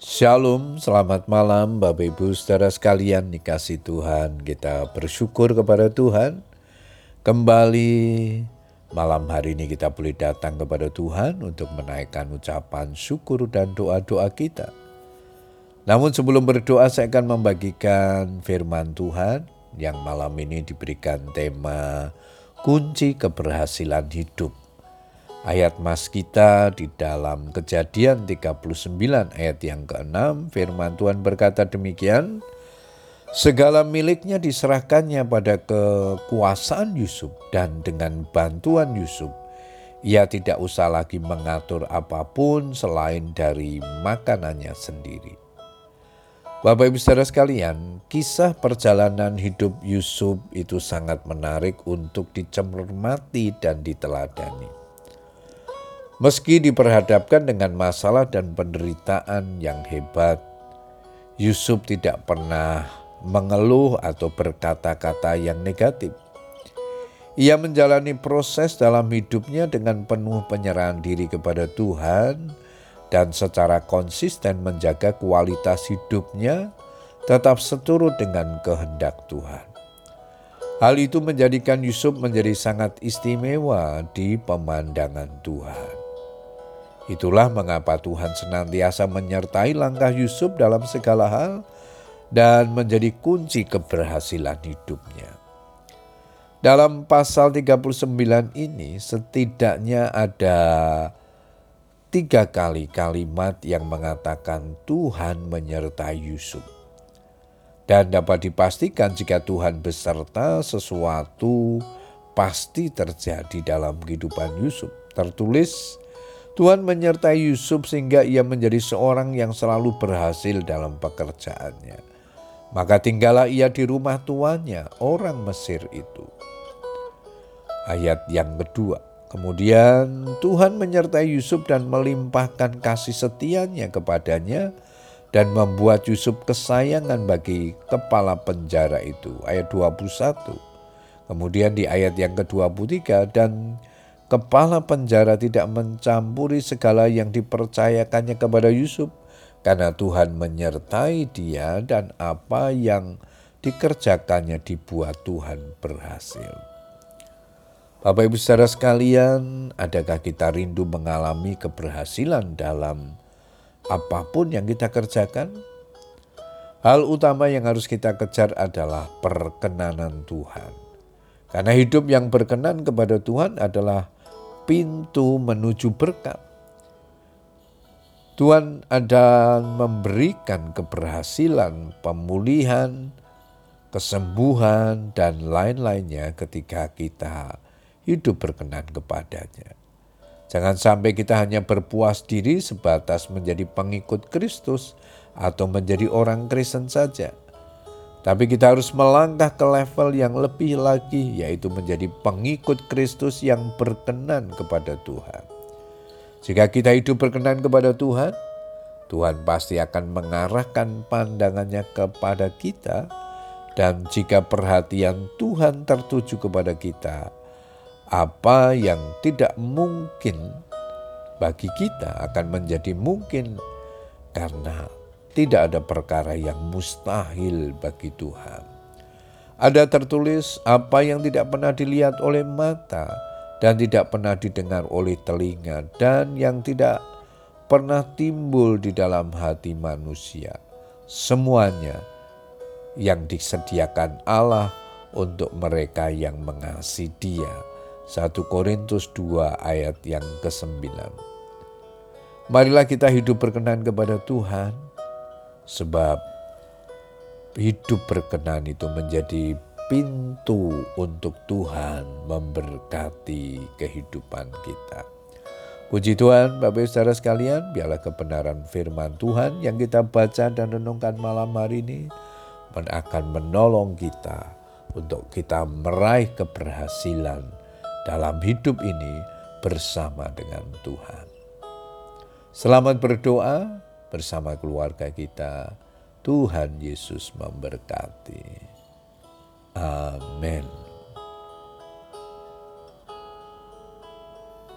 Shalom, selamat malam Bapak Ibu saudara sekalian dikasih Tuhan. Kita bersyukur kepada Tuhan. Kembali malam hari ini kita boleh datang kepada Tuhan untuk menaikkan ucapan syukur dan doa-doa kita. Namun sebelum berdoa saya akan membagikan firman Tuhan yang malam ini diberikan tema kunci keberhasilan hidup. Ayat mas kita di dalam kejadian 39 ayat yang ke-6 firman Tuhan berkata demikian. Segala miliknya diserahkannya pada kekuasaan Yusuf dan dengan bantuan Yusuf ia tidak usah lagi mengatur apa pun selain dari makanannya sendiri. Bapak Ibu Saudara sekalian, kisah perjalanan hidup Yusuf itu sangat menarik untuk dicermati dan diteladani. Meski diperhadapkan dengan masalah dan penderitaan yang hebat, Yusuf tidak pernah mengeluh atau berkata-kata yang negatif. Ia menjalani proses dalam hidupnya dengan penuh penyerahan diri kepada Tuhan dan secara konsisten menjaga kualitas hidupnya tetap seturut dengan kehendak Tuhan. Hal itu menjadikan Yusuf menjadi sangat istimewa di pemandangan Tuhan. Itulah mengapa Tuhan senantiasa menyertai langkah Yusuf dalam segala hal dan menjadi kunci keberhasilan hidupnya. Dalam pasal 39 ini setidaknya ada tiga kali kalimat yang mengatakan Tuhan menyertai Yusuf. Dan dapat dipastikan jika Tuhan beserta sesuatu pasti terjadi dalam kehidupan Yusuf. Tertulis Tuhan menyertai Yusuf sehingga ia menjadi seorang yang selalu berhasil dalam pekerjaannya. Maka tinggallah ia di rumah tuannya, orang Mesir itu. Ayat yang kedua, kemudian Tuhan menyertai Yusuf dan melimpahkan kasih setianya kepadanya dan membuat Yusuf kesayangan bagi kepala penjara itu. Ayat 21. Kemudian di ayat yang ke-23 dan Kepala penjara tidak mencampuri segala yang dipercayakannya kepada Yusuf, karena Tuhan menyertai dia dan apa yang dikerjakannya dibuat Tuhan berhasil. Bapak Ibu saudara sekalian, adakah kita rindu mengalami keberhasilan dalam apa pun yang kita kerjakan? Hal utama yang harus kita kejar adalah perkenanan Tuhan. Karena hidup yang berkenan kepada Tuhan adalah pintu menuju berkat. Tuhan ada memberikan keberhasilan, pemulihan, kesembuhan, dan lain-lainnya ketika kita hidup berkenan kepadanya. Jangan sampai kita hanya berpuas diri sebatas menjadi pengikut Kristus atau menjadi orang Kristen saja tapi kita harus melangkah ke level yang lebih lagi, yaitu menjadi pengikut Kristus yang berkenan kepada Tuhan. Jika kita hidup berkenan kepada Tuhan, Tuhan pasti akan mengarahkan pandangannya kepada kita, dan jika perhatian Tuhan tertuju kepada kita, apa yang tidak mungkin bagi kita akan menjadi mungkin karena tidak ada perkara yang mustahil bagi Tuhan. Ada tertulis apa yang tidak pernah dilihat oleh mata dan tidak pernah didengar oleh telinga dan yang tidak pernah timbul di dalam hati manusia. Semuanya yang disediakan Allah untuk mereka yang mengasihi Dia. 1 Korintus 2 ayat yang ke-9. Marilah kita hidup berkenan kepada Tuhan Sebab hidup berkenan itu menjadi pintu untuk Tuhan memberkati kehidupan kita. Puji Tuhan, Bapak Ibu Saudara sekalian, biarlah kebenaran firman Tuhan yang kita baca dan renungkan malam hari ini akan menolong kita untuk kita meraih keberhasilan dalam hidup ini bersama dengan Tuhan. Selamat berdoa, bersama keluarga kita. Tuhan Yesus memberkati. Amin.